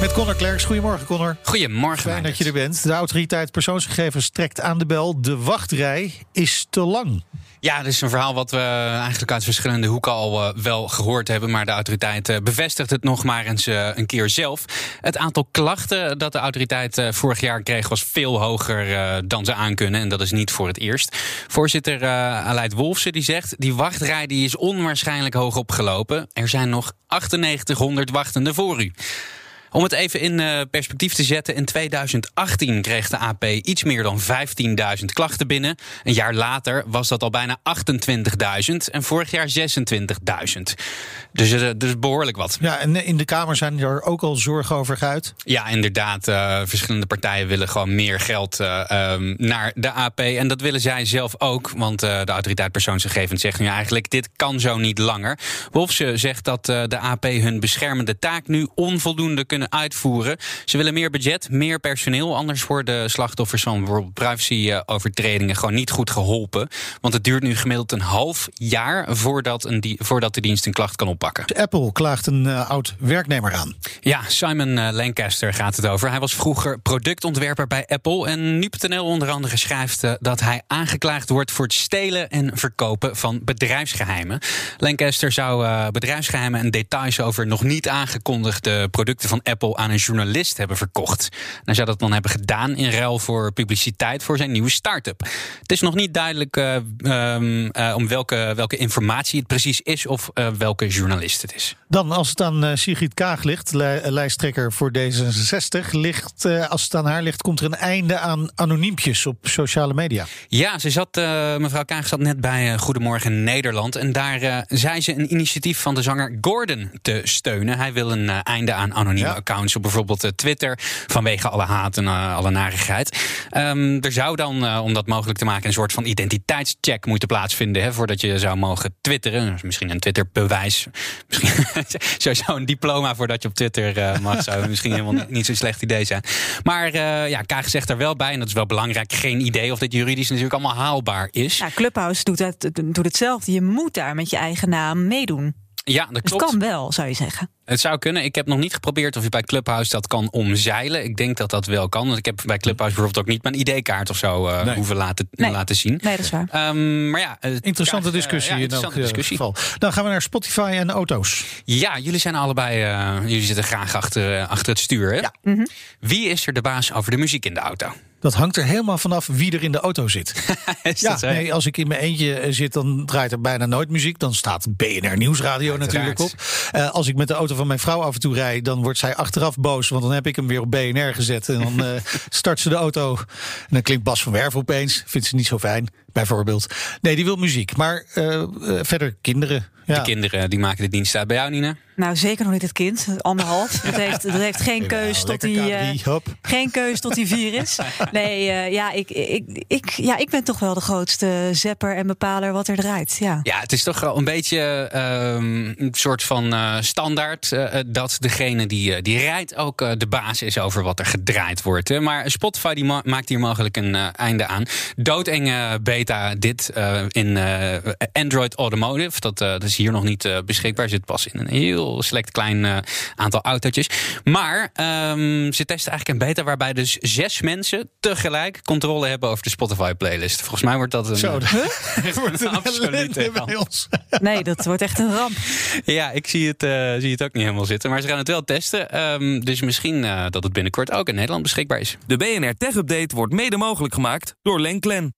Met Connor Klerks. Goedemorgen, Connor. Goedemorgen. Fijn dat je er bent. De autoriteit persoonsgegevens trekt aan de bel. De wachtrij is te lang. Ja, dat is een verhaal wat we eigenlijk uit verschillende hoeken al eh, wel gehoord hebben. Maar de autoriteit eh, bevestigt het nog maar eens eh, een keer zelf. Het aantal klachten dat de autoriteit vorig jaar kreeg was veel hoger dan ze aankunnen. En dat is niet voor het eerst. Voorzitter Aleid Wolfsen die zegt... die wachtrij die is onwaarschijnlijk hoog opgelopen. Er zijn nog 9800 wachtenden voor u. Om het even in uh, perspectief te zetten, in 2018 kreeg de AP iets meer dan 15.000 klachten binnen. Een jaar later was dat al bijna 28.000 en vorig jaar 26.000. Dus, uh, dus behoorlijk wat. Ja, en in de Kamer zijn er ook al zorgen over geuit. Ja, inderdaad. Uh, verschillende partijen willen gewoon meer geld um, naar de AP. En dat willen zij zelf ook, want de autoriteit persoonsgegevens zegt nu eigenlijk: dit kan zo niet langer. Wolfse zegt dat de AP hun beschermende taak nu onvoldoende kunnen uitvoeren. Ze willen meer budget, meer personeel. Anders worden slachtoffers van bijvoorbeeld privacy-overtredingen gewoon niet goed geholpen. Want het duurt nu gemiddeld een half jaar voordat, een voordat de dienst een klacht kan oppakken. Apple klaagt een uh, oud werknemer aan. Ja, Simon uh, Lancaster gaat het over. Hij was vroeger productontwerper bij Apple. En nu.nl onder andere schrijft uh, dat hij aangeklaagd wordt voor het stelen en verkopen van bedrijfsgeheimen. Lancaster zou uh, bedrijfsgeheimen en details over nog niet aangekondigde producten van Apple aan een journalist hebben verkocht. Hij zou dat dan hebben gedaan in ruil voor publiciteit voor zijn nieuwe start-up. Het is nog niet duidelijk uh, um, uh, om welke, welke informatie het precies is of uh, welke journalist het is. Dan, als het aan Sigrid Kaag ligt, li lijsttrekker voor D66, ligt, als het aan haar ligt, komt er een einde aan anoniempjes op sociale media. Ja, ze zat, mevrouw Kaag zat net bij Goedemorgen Nederland en daar zei ze een initiatief van de zanger Gordon te steunen. Hij wil een einde aan anonieme ja. Accounts op bijvoorbeeld uh, Twitter vanwege alle haat en uh, alle narigheid. Um, er zou dan, uh, om dat mogelijk te maken, een soort van identiteitscheck moeten plaatsvinden hè, voordat je zou mogen twitteren. Misschien een Twitterbewijs. Misschien sowieso een diploma voordat je op Twitter mag. Zou misschien helemaal niet, zo'n slecht idee zijn. Maar ja, Kaag zegt er wel bij, en dat is wel belangrijk, geen idee of dit juridisch natuurlijk allemaal haalbaar is. Ja, Clubhouse doet, het, doet hetzelfde. Je moet daar met je eigen naam meedoen. Ja, dat klopt. Het kan wel, zou je zeggen. Het zou kunnen. Ik heb nog niet geprobeerd of je bij Clubhouse dat kan omzeilen. Ik denk dat dat wel kan. Want ik heb bij Clubhouse bijvoorbeeld ook niet mijn ID-kaart of zo uh, nee. hoeven laten, nee. laten zien. Nee, dat is waar. Um, maar ja, interessante discussie. Uh, ja, interessante in elk discussie. geval. Dan gaan we naar Spotify en auto's. Ja, jullie zijn allebei. Uh, jullie zitten graag achter, achter het stuur. Hè? Ja. Mm -hmm. Wie is er de baas over de muziek in de auto? Dat hangt er helemaal vanaf wie er in de auto zit. ja, nee, als ik in mijn eentje zit, dan draait er bijna nooit muziek. Dan staat BNR Nieuwsradio natuurlijk op. Uh, als ik met de auto van mijn vrouw af en toe rijd, dan wordt zij achteraf boos. Want dan heb ik hem weer op BNR gezet. En dan uh, start ze de auto. En dan klinkt Bas van Werf opeens. Vindt ze niet zo fijn, bijvoorbeeld. Nee, die wil muziek. Maar uh, verder kinderen. Ja. De kinderen die maken de dienst uit bij jou, Nina? Nou, zeker nog niet het kind. Anderhalf. Dat heeft, dat heeft geen keus tot die. Uh, geen keus tot die vier is. Nee, uh, ja, ik, ik, ik, ja, ik ben toch wel de grootste zepper en bepaler wat er draait. Ja, ja het is toch wel een beetje um, een soort van uh, standaard dat degene die, die rijdt ook de baas is over wat er gedraaid wordt. Hè. Maar Spotify die ma maakt hier mogelijk een einde aan. Doodenge beta dit in Android Automotive. Dat, dat is hier nog niet beschikbaar. Zit pas in een heel select klein uh, aantal autootjes. Maar um, ze testen eigenlijk een beta waarbij dus zes mensen tegelijk controle hebben over de Spotify playlist. Volgens mij wordt dat een, Zo, wordt een absolute bij ons. Nee, dat wordt echt een ramp. Ja, ik zie het, uh, zie het ook niet helemaal zitten. Maar ze gaan het wel testen. Um, dus misschien dat het binnenkort ook in Nederland beschikbaar is. De BNR Tech Update wordt mede mogelijk gemaakt door Lenklen.